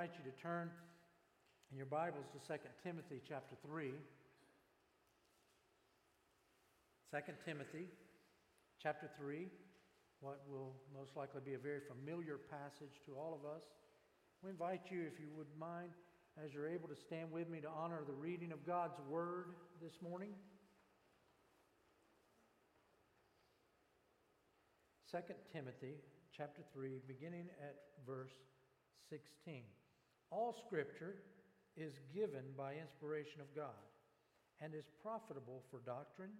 invite you to turn in your Bibles to 2 Timothy chapter 3. 2 Timothy chapter 3, what will most likely be a very familiar passage to all of us. We invite you, if you would mind, as you're able to stand with me to honor the reading of God's Word this morning. 2 Timothy chapter 3, beginning at verse 16. All scripture is given by inspiration of God and is profitable for doctrine,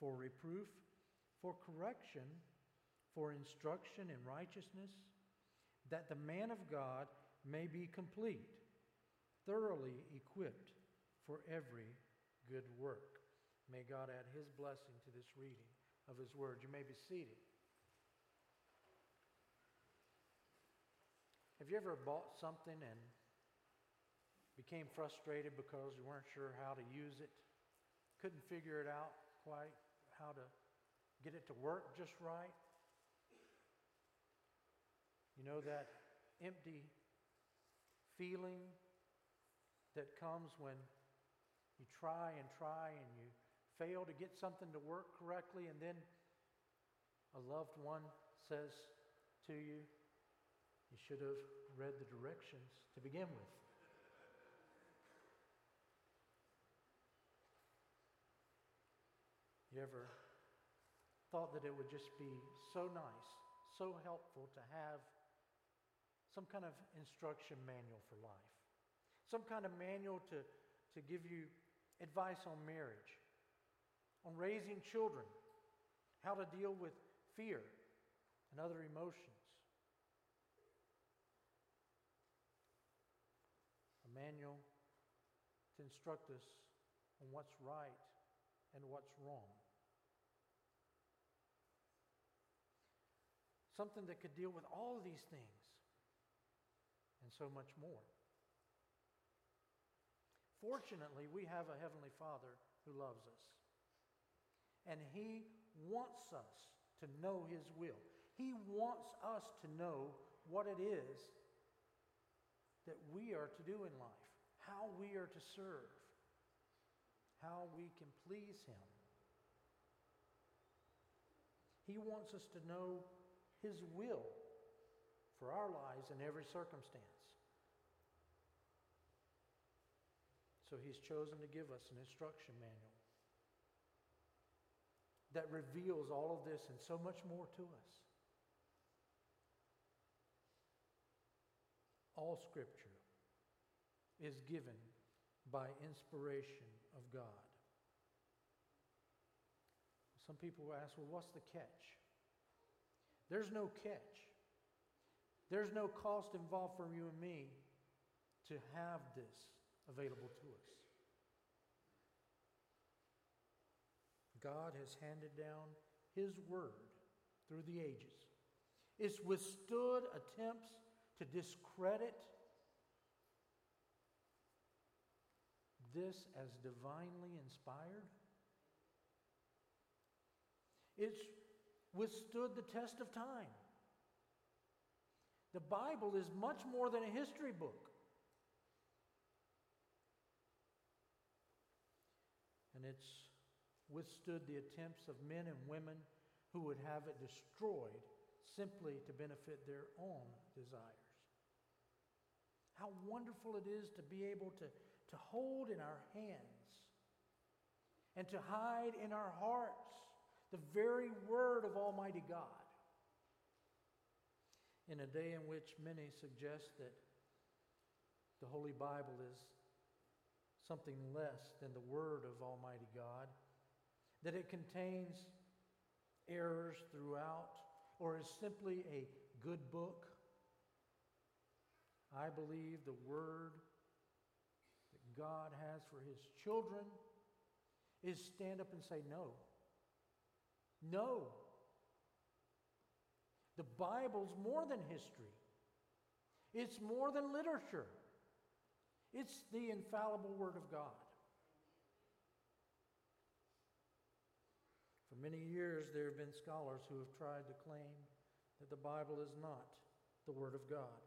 for reproof, for correction, for instruction in righteousness, that the man of God may be complete, thoroughly equipped for every good work. May God add his blessing to this reading of his word. You may be seated. Have you ever bought something and became frustrated because you weren't sure how to use it? Couldn't figure it out quite, how to get it to work just right? You know that empty feeling that comes when you try and try and you fail to get something to work correctly, and then a loved one says to you, You should have read the directions to begin with. You ever thought that it would just be so nice, so helpful to have some kind of instruction manual for life, some kind of manual to, to give you advice on marriage, on raising children, how to deal with fear and other emotions. A manual to instruct us on what's right and what's wrong. Something that could deal with all of these things and so much more. Fortunately, we have a Heavenly Father who loves us. And He wants us to know His will. He wants us to know what it is that we are to do in life, how we are to serve, how we can please Him. He wants us to know His will for our lives in every circumstance. So He's chosen to give us an instruction manual that reveals all of this and so much more to us. All Scripture is given by inspiration of God. Some people will ask, well, what's the catch? There's no catch. There's no cost involved for you and me to have this available to us. God has handed down His Word through the ages. It's withstood attempts to discredit this as divinely inspired. It's withstood the test of time. The Bible is much more than a history book. And it's withstood the attempts of men and women who would have it destroyed simply to benefit their own desires. How wonderful it is to be able to, to hold in our hands and to hide in our hearts the very word of Almighty God. In a day in which many suggest that the Holy Bible is something less than the Word of Almighty God, that it contains errors throughout, or is simply a good book. I believe the Word that God has for His children is stand up and say, No. No. The Bible's more than history, it's more than literature. It's the infallible Word of God. For many years, there have been scholars who have tried to claim that the Bible is not the Word of God.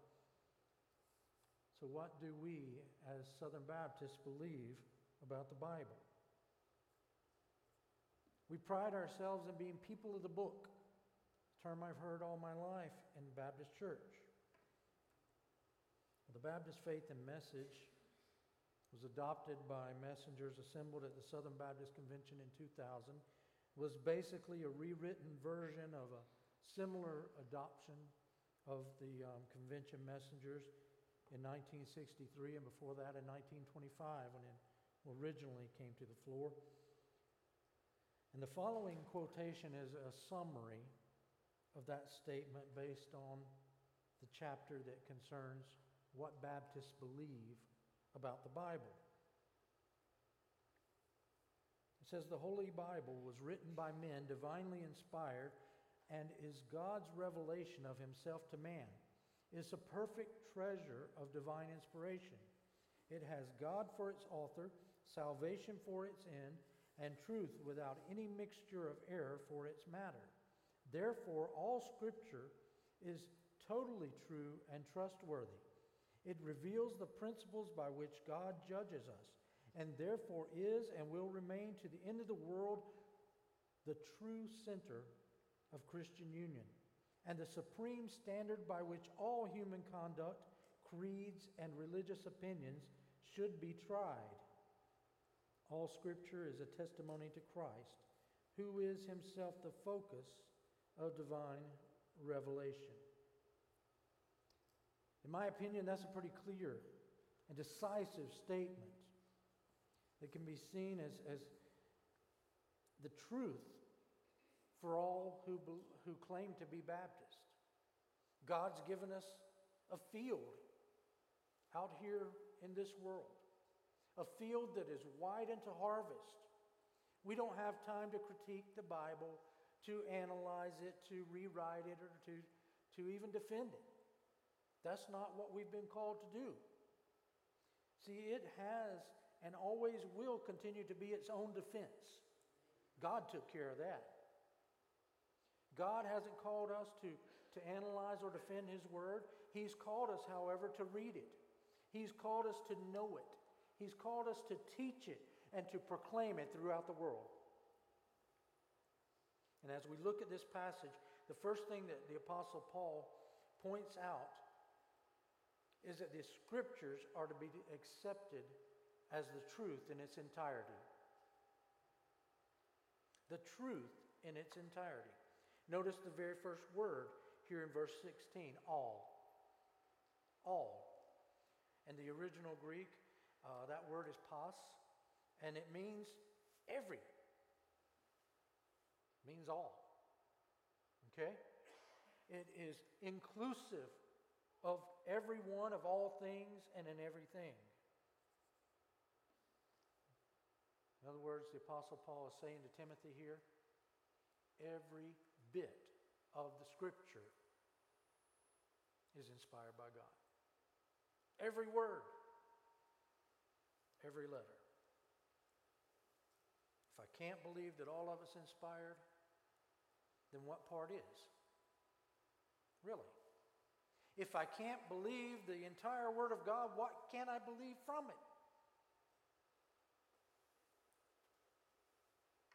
So, what do we as Southern Baptists believe about the Bible? We pride ourselves in being people of the book, a term I've heard all my life in the Baptist church. The Baptist Faith and Message was adopted by messengers assembled at the Southern Baptist Convention in 2000, was basically a rewritten version of a similar adoption of the um, convention messengers in 1963 and before that in 1925 when it originally came to the floor. And the following quotation is a summary of that statement based on the chapter that concerns what Baptists believe about the Bible. It says the Holy Bible was written by men divinely inspired and is God's revelation of himself to man is a perfect treasure of divine inspiration. It has God for its author, salvation for its end, and truth without any mixture of error for its matter. Therefore, all Scripture is totally true and trustworthy. It reveals the principles by which God judges us, and therefore is and will remain to the end of the world the true center of Christian union and the supreme standard by which all human conduct, creeds, and religious opinions should be tried. All Scripture is a testimony to Christ, who is himself the focus of divine revelation. In my opinion, that's a pretty clear and decisive statement that can be seen as, as the truth for all who, who claim to be Baptist. God's given us a field out here in this world, a field that is wide into harvest. We don't have time to critique the Bible, to analyze it, to rewrite it, or to, to even defend it. That's not what we've been called to do. See, it has and always will continue to be its own defense. God took care of that. God hasn't called us to, to analyze or defend His Word. He's called us, however, to read it. He's called us to know it. He's called us to teach it and to proclaim it throughout the world. And as we look at this passage, the first thing that the Apostle Paul points out is that the Scriptures are to be accepted as the truth in its entirety. The truth in its entirety. Notice the very first word here in verse 16 all. All. In the original Greek, uh, that word is pas, and it means every. It means all. Okay? It is inclusive of everyone, of all things, and in everything. In other words, the Apostle Paul is saying to Timothy here every bit of the Scripture is inspired by God. Every word, every letter. If I can't believe that all of it's inspired, then what part is? Really? If I can't believe the entire Word of God, what can I believe from it?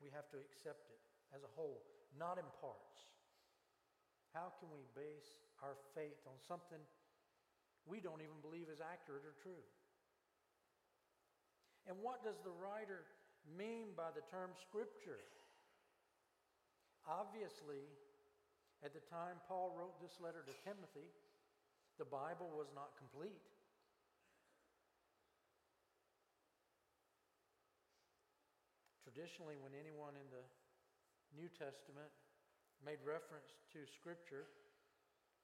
We have to accept it as a whole not in parts. How can we base our faith on something we don't even believe is accurate or true? And what does the writer mean by the term scripture? Obviously, at the time Paul wrote this letter to Timothy, the Bible was not complete. Traditionally, when anyone in the New Testament made reference to Scripture,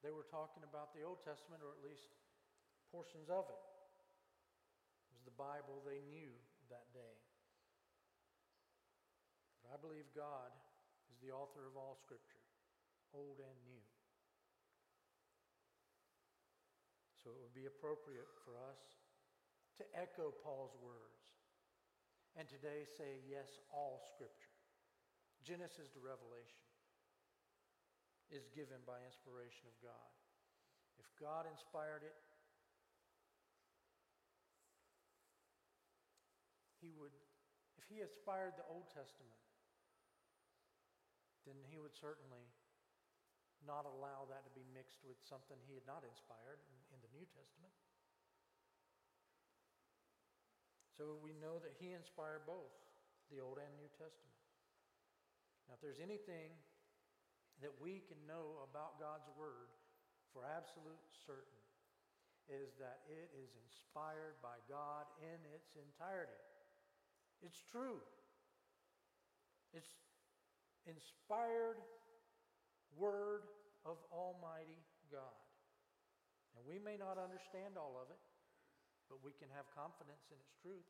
they were talking about the Old Testament, or at least portions of it. It was the Bible they knew that day. But I believe God is the author of all Scripture, old and new. So it would be appropriate for us to echo Paul's words and today say, yes, all Scripture. Genesis to Revelation is given by inspiration of God. If God inspired it, he would, if he inspired the Old Testament, then he would certainly not allow that to be mixed with something he had not inspired in, in the New Testament. So we know that he inspired both the Old and New Testament. Now, if there's anything that we can know about God's Word for absolute certain, is that it is inspired by God in its entirety. It's true. It's inspired Word of Almighty God. And we may not understand all of it, but we can have confidence in its truth.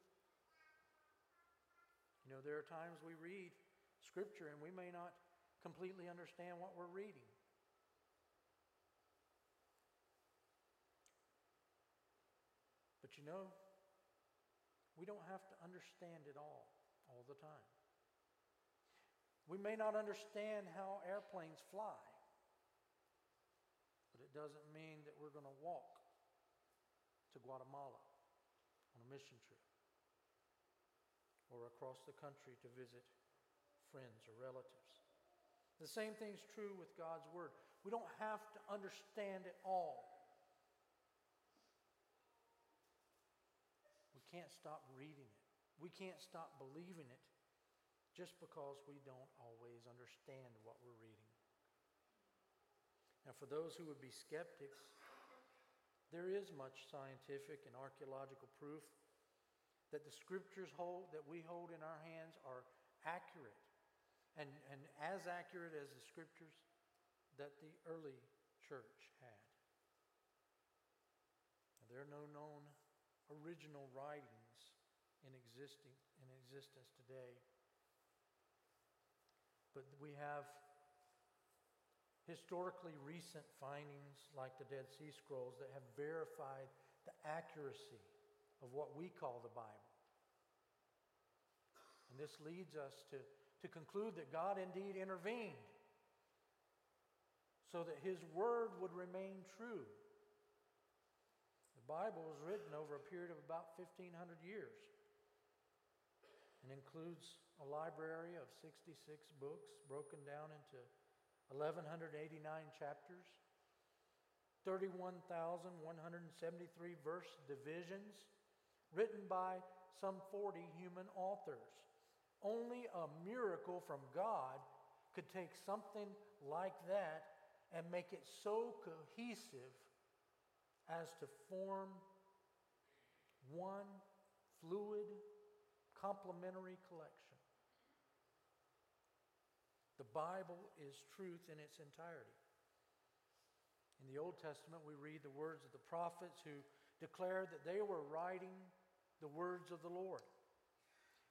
You know, there are times we read Scripture and we may not completely understand what we're reading. But you know, we don't have to understand it all, all the time. We may not understand how airplanes fly, but it doesn't mean that we're going to walk to Guatemala on a mission trip or across the country to visit friends or relatives. The same thing's true with God's Word. We don't have to understand it all. We can't stop reading it. We can't stop believing it just because we don't always understand what we're reading. Now, for those who would be skeptics, there is much scientific and archaeological proof that the scriptures hold that we hold in our hands are accurate and, and as accurate as the scriptures that the early church had. There are no known original writings in, existing, in existence today. But we have historically recent findings like the Dead Sea Scrolls that have verified the accuracy of what we call the Bible. And this leads us to, to conclude that God indeed intervened so that his word would remain true. The Bible was written over a period of about 1,500 years and includes a library of 66 books broken down into 1,189 chapters, 31,173 verse divisions, written by some 40 human authors. Only a miracle from God could take something like that and make it so cohesive as to form one fluid, complementary collection. The Bible is truth in its entirety. In the Old Testament, we read the words of the prophets who declared that they were writing the words of the Lord.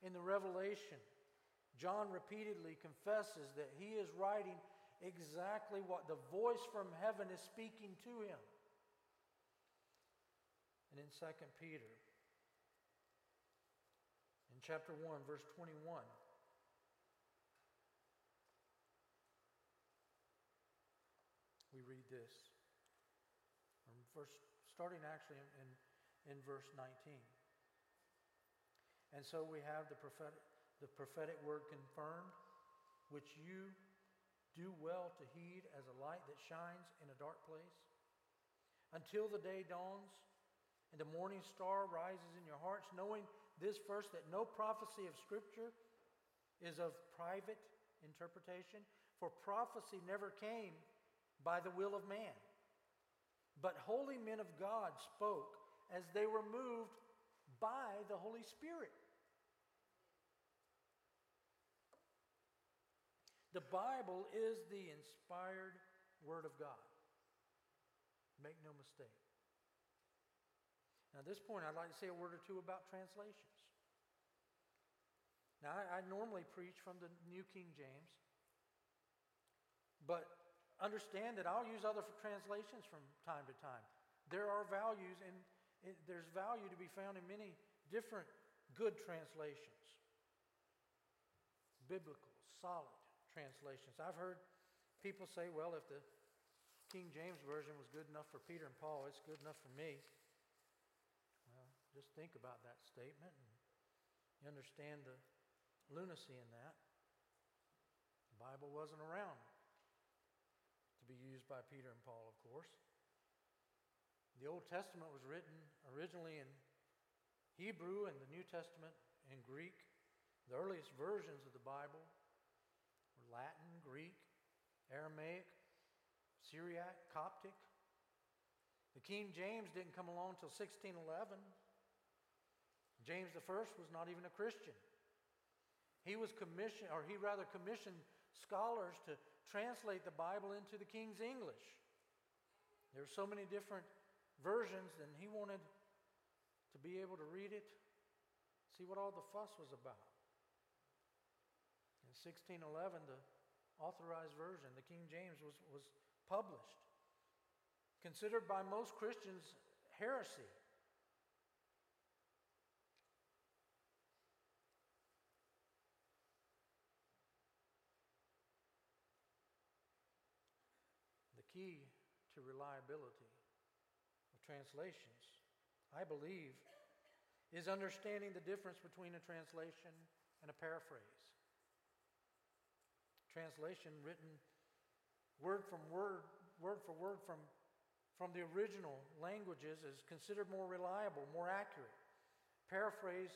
In the Revelation, John repeatedly confesses that he is writing exactly what the voice from heaven is speaking to him. And in 2 Peter, in chapter 1, verse 21, we read this. Verse, starting actually in, in, in verse 19. And so we have the prophetic, the prophetic word confirmed, which you do well to heed as a light that shines in a dark place, until the day dawns and the morning star rises in your hearts, knowing this first that no prophecy of Scripture is of private interpretation, for prophecy never came by the will of man. But holy men of God spoke as they were moved by the Holy Spirit. The Bible is the inspired Word of God. Make no mistake. Now, at this point, I'd like to say a word or two about translations. Now, I, I normally preach from the New King James, but understand that I'll use other translations from time to time. There are values and there's value to be found in many different good translations. Biblical, solid translations. I've heard people say, well, if the King James Version was good enough for Peter and Paul, it's good enough for me. Well, just think about that statement and you understand the, lunacy in that. The Bible wasn't around to be used by Peter and Paul, of course. The Old Testament was written originally in Hebrew and the New Testament in Greek. The earliest versions of the Bible were Latin, Greek, Aramaic, Syriac, Coptic. The King James didn't come along until 1611. James I was not even a Christian. He was commissioned, or he rather commissioned scholars to translate the Bible into the King's English. There were so many different versions, and he wanted to be able to read it, see what all the fuss was about. In 1611, the authorized version, the King James, was, was published. Considered by most Christians heresy. The key to reliability translations, I believe, is understanding the difference between a translation and a paraphrase translation written word from word, word for word from, from the original languages is considered more reliable, more accurate. Paraphrase,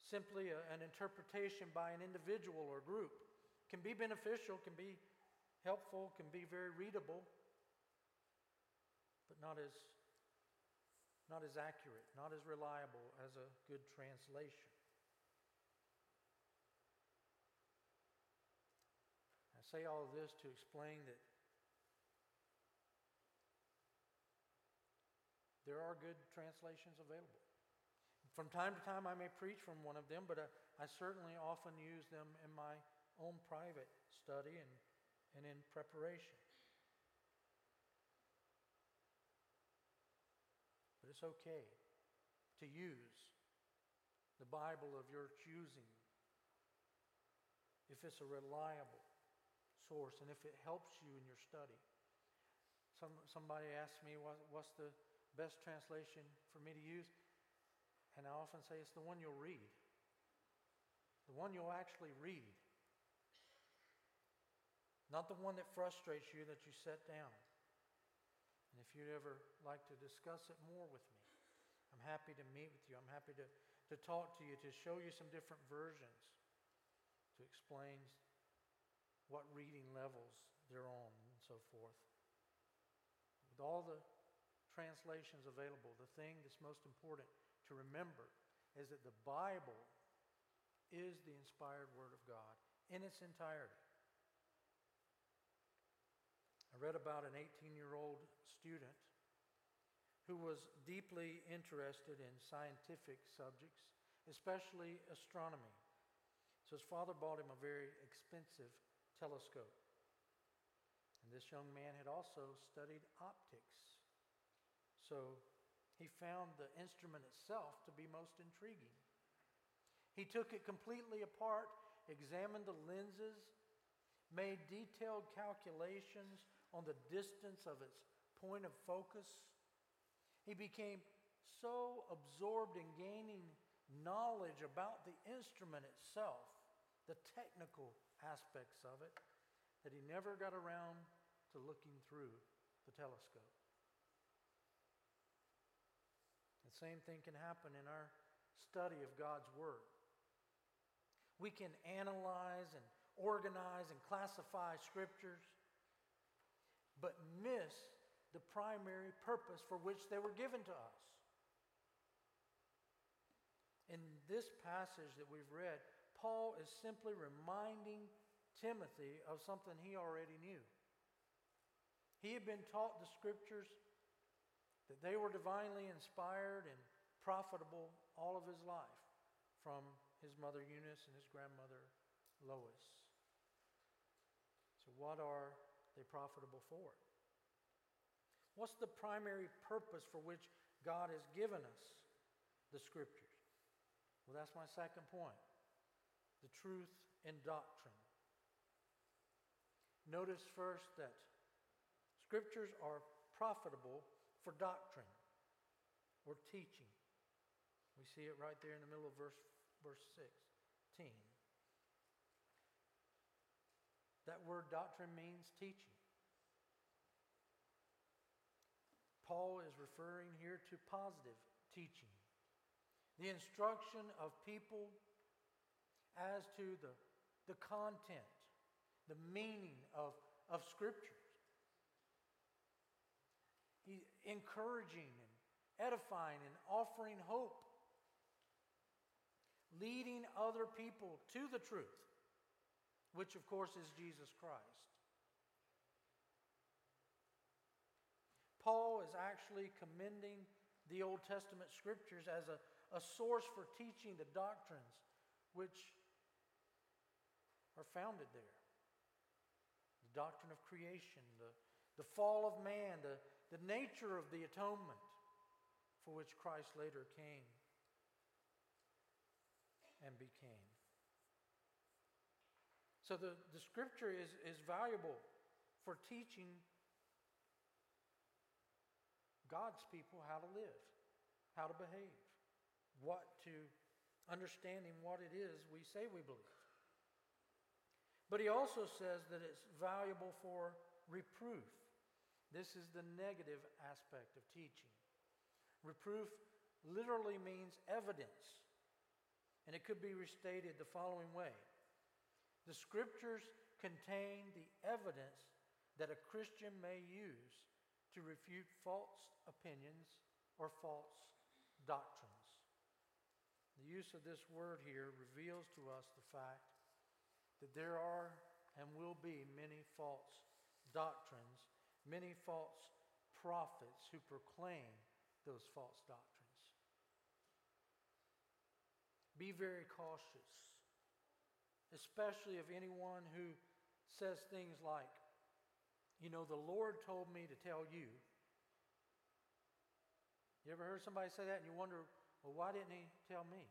simply a, an interpretation by an individual or group, can be beneficial, can be helpful, can be very readable, but not as, not as accurate, not as reliable as a good translation. I say all of this to explain that there are good translations available. From time to time, I may preach from one of them, but I, I certainly often use them in my own private study and, and in preparation. But it's okay to use the Bible of your choosing if it's a reliable source and if it helps you in your study. Some, somebody asked me, what, what's the best translation for me to use? And I often say it's the one you'll read, the one you'll actually read. Not the one that frustrates you that you set down. And if you'd ever like to discuss it more with me, I'm happy to meet with you. I'm happy to, to talk to you, to show you some different versions, to explain what reading levels they're on, and so forth. With all the translations available, the thing that's most important to remember is that the Bible is the inspired Word of God in its entirety. I read about an 18 year old student who was deeply interested in scientific subjects, especially astronomy. So his father bought him a very expensive telescope. And this young man had also studied optics. So he found the instrument itself to be most intriguing. He took it completely apart, examined the lenses, made detailed calculations on the distance of its point of focus. He became so absorbed in gaining knowledge about the instrument itself, the technical aspects of it that he never got around to looking through the telescope. The same thing can happen in our study of God's Word. We can analyze and organize and classify scriptures, but miss the primary purpose for which they were given to us. In this passage that we've read, Paul is simply reminding Timothy of something he already knew. He had been taught the scriptures that they were divinely inspired and profitable all of his life from his mother Eunice and his grandmother Lois. So, what are they profitable for? What's the primary purpose for which God has given us the scriptures? Well, that's my second point the truth and doctrine. Notice first that scriptures are profitable for doctrine or teaching. We see it right there in the middle of verse, verse 16. That word doctrine means teaching. Paul is referring here to positive teaching, the instruction of people as to the, the content, the meaning of, of Scriptures. He's encouraging and edifying and offering hope, leading other people to the truth, which of course is Jesus Christ. Paul is actually commending the Old Testament scriptures as a, a source for teaching the doctrines which are founded there. The doctrine of creation, the, the fall of man, the, the nature of the atonement for which Christ later came and became. So the, the scripture is, is valuable for teaching God's people how to live, how to behave, what to understanding what it is we say we believe. But he also says that it's valuable for reproof. This is the negative aspect of teaching. Reproof literally means evidence, and it could be restated the following way The scriptures contain the evidence that a Christian may use to refute false opinions or false doctrines. The use of this word here reveals to us the fact that there are and will be many false doctrines, many false prophets who proclaim those false doctrines. Be very cautious, especially of anyone who says things like, you know, the Lord told me to tell you. You ever heard somebody say that and you wonder, well, why didn't he tell me?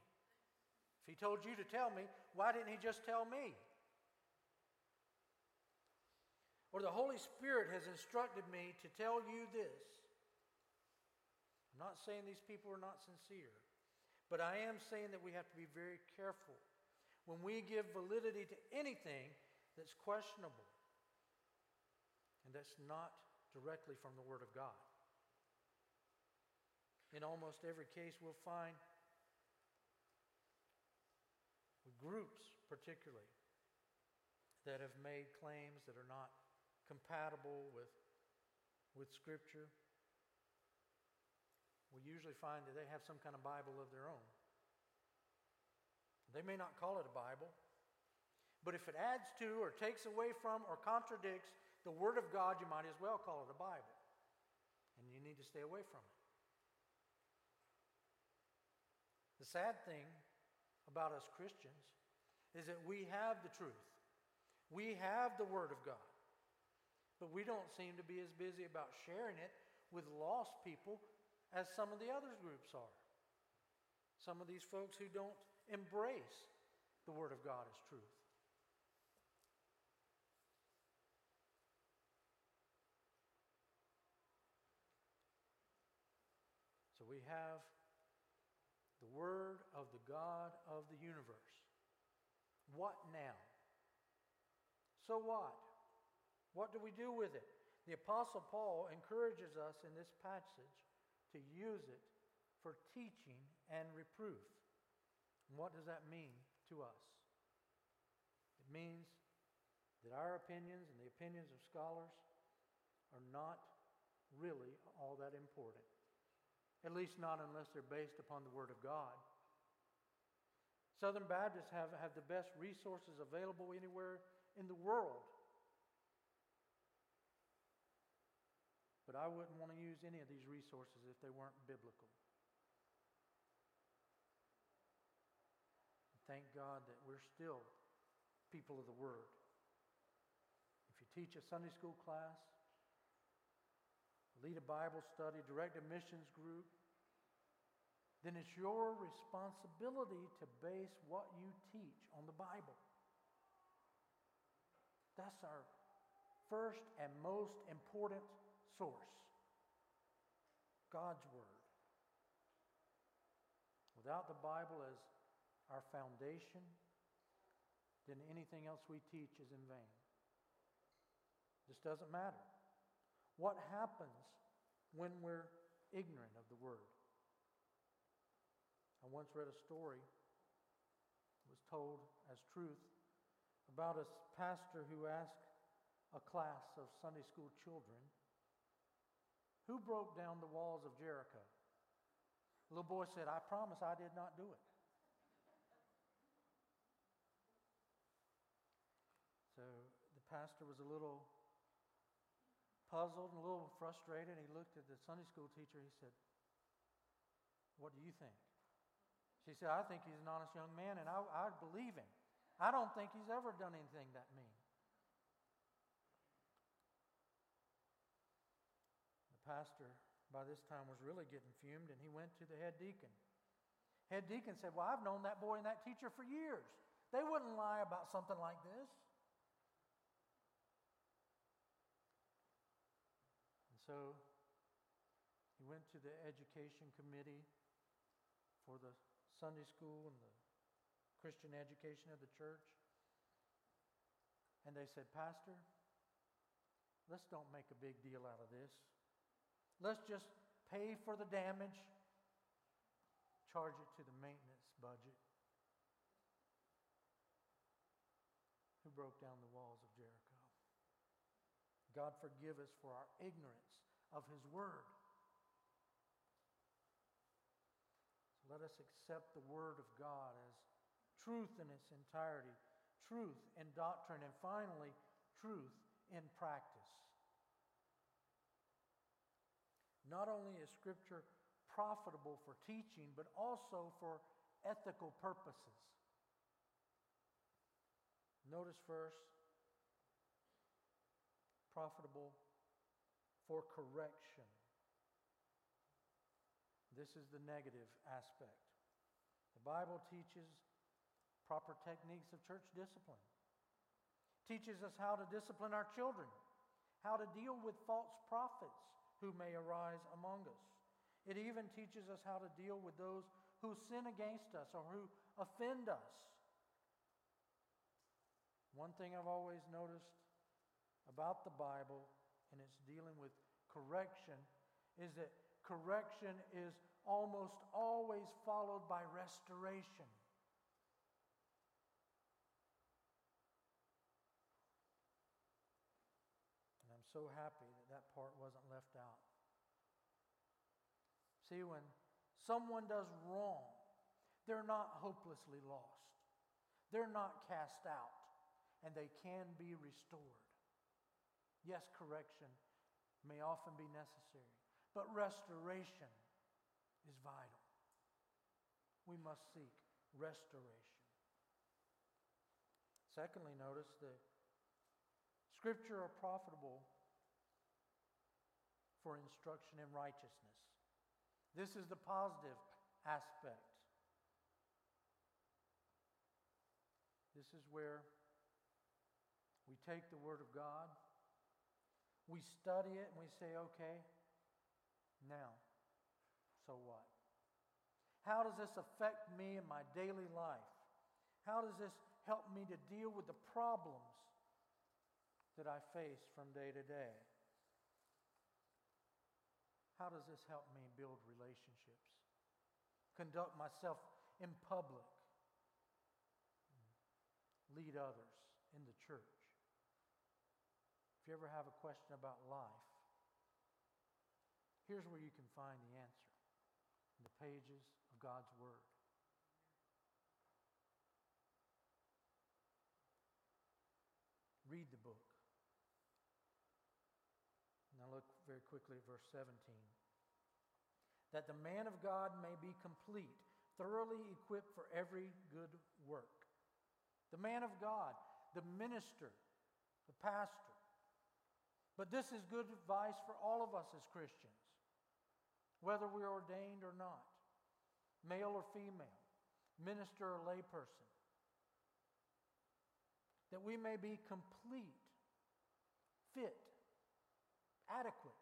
If he told you to tell me, why didn't he just tell me? Or the Holy Spirit has instructed me to tell you this. I'm not saying these people are not sincere, but I am saying that we have to be very careful when we give validity to anything that's questionable and that's not directly from the Word of God. In almost every case, we'll find groups, particularly, that have made claims that are not compatible with, with Scripture. We usually find that they have some kind of Bible of their own. They may not call it a Bible, but if it adds to or takes away from or contradicts the Word of God, you might as well call it a Bible. And you need to stay away from it. The sad thing about us Christians is that we have the truth, we have the Word of God, but we don't seem to be as busy about sharing it with lost people as some of the other groups are. Some of these folks who don't embrace the Word of God as truth. We have the Word of the God of the universe. What now? So what? What do we do with it? The Apostle Paul encourages us in this passage to use it for teaching and reproof. What does that mean to us? It means that our opinions and the opinions of scholars are not really all that important. At least not unless they're based upon the Word of God. Southern Baptists have, have the best resources available anywhere in the world. But I wouldn't want to use any of these resources if they weren't biblical. Thank God that we're still people of the Word. If you teach a Sunday school class, lead a Bible study, direct a missions group, then it's your responsibility to base what you teach on the Bible. That's our first and most important source God's Word. Without the Bible as our foundation, then anything else we teach is in vain. This doesn't matter. What happens when we're ignorant of the word? I once read a story, was told as truth, about a pastor who asked a class of Sunday school children who broke down the walls of Jericho. The little boy said, I promise I did not do it. So the pastor was a little puzzled and a little frustrated. He looked at the Sunday school teacher. He said, What do you think? She said, I think he's an honest young man, and I, I believe him. I don't think he's ever done anything that mean. The pastor, by this time, was really getting fumed, and he went to the head deacon. Head deacon said, Well, I've known that boy and that teacher for years. They wouldn't lie about something like this. And so he went to the education committee for the Sunday school and the Christian education of the church. And they said, Pastor, let's don't make a big deal out of this. Let's just pay for the damage, charge it to the maintenance budget. Who broke down the walls? God forgive us for our ignorance of His Word. Let us accept the Word of God as truth in its entirety, truth in doctrine, and finally, truth in practice. Not only is Scripture profitable for teaching, but also for ethical purposes. Notice first, profitable for correction. This is the negative aspect. The Bible teaches proper techniques of church discipline, teaches us how to discipline our children, how to deal with false prophets who may arise among us. It even teaches us how to deal with those who sin against us or who offend us. One thing I've always noticed about the Bible and its dealing with correction is that correction is almost always followed by restoration. And I'm so happy that that part wasn't left out. See, when someone does wrong, they're not hopelessly lost, they're not cast out, and they can be restored. Yes, correction may often be necessary. But restoration is vital. We must seek restoration. Secondly, notice that Scripture are profitable for instruction in righteousness. This is the positive aspect. This is where we take the Word of God, we study it, and we say, okay, now, so what? How does this affect me in my daily life? How does this help me to deal with the problems that I face from day to day? How does this help me build relationships? Conduct myself in public? Lead others in the church? If you ever have a question about life, Here's where you can find the answer in the pages of God's Word. Read the book. Now look very quickly at verse 17. That the man of God may be complete, thoroughly equipped for every good work. The man of God, the minister, the pastor. But this is good advice for all of us as Christians whether we're ordained or not, male or female, minister or layperson, that we may be complete, fit, adequate,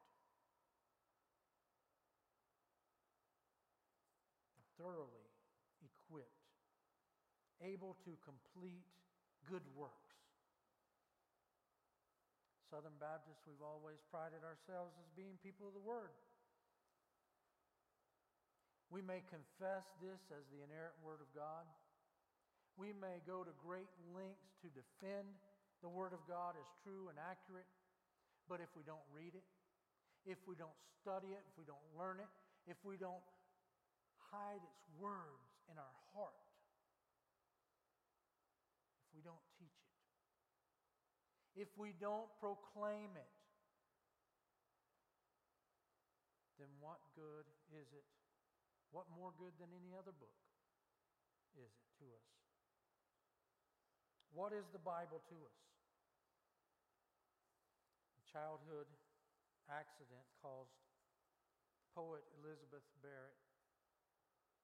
thoroughly equipped, able to complete good works. Southern Baptists, we've always prided ourselves as being people of the Word. We may confess this as the inerrant Word of God. We may go to great lengths to defend the Word of God as true and accurate, but if we don't read it, if we don't study it, if we don't learn it, if we don't hide its words in our heart, if we don't if we don't proclaim it, then what good is it? What more good than any other book is it to us? What is the Bible to us? A childhood accident caused poet Elizabeth Barrett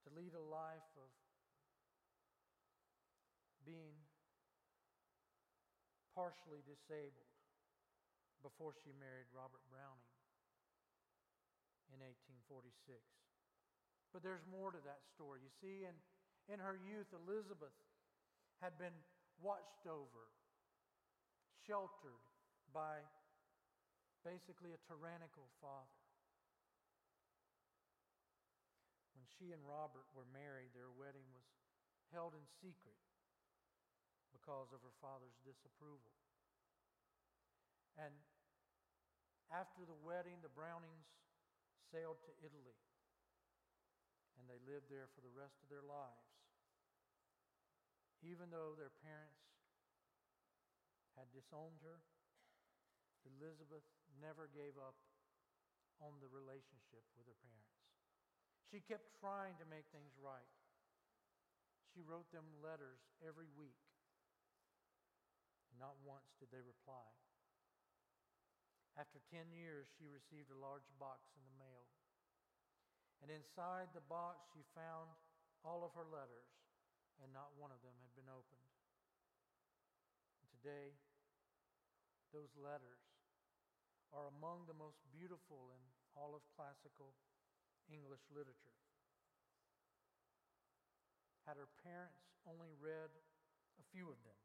to lead a life of being partially disabled before she married Robert Browning in 1846. But there's more to that story. You see, in, in her youth, Elizabeth had been watched over, sheltered by basically a tyrannical father. When she and Robert were married, their wedding was held in secret because of her father's disapproval. And after the wedding, the Brownings sailed to Italy and they lived there for the rest of their lives. Even though their parents had disowned her, Elizabeth never gave up on the relationship with her parents. She kept trying to make things right. She wrote them letters every week. Not once did they reply. After 10 years, she received a large box in the mail. And inside the box, she found all of her letters, and not one of them had been opened. And today, those letters are among the most beautiful in all of classical English literature. Had her parents only read a few of them,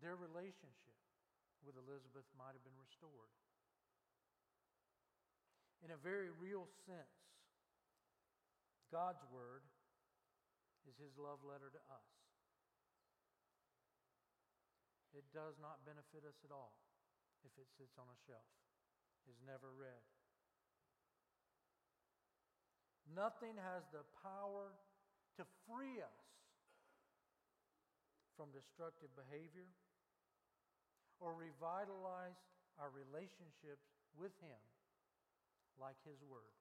their relationship with Elizabeth might have been restored in a very real sense, God's Word is His love letter to us. It does not benefit us at all if it sits on a shelf, is never read. Nothing has the power to free us from destructive behavior or revitalize our relationships with Him like His Word.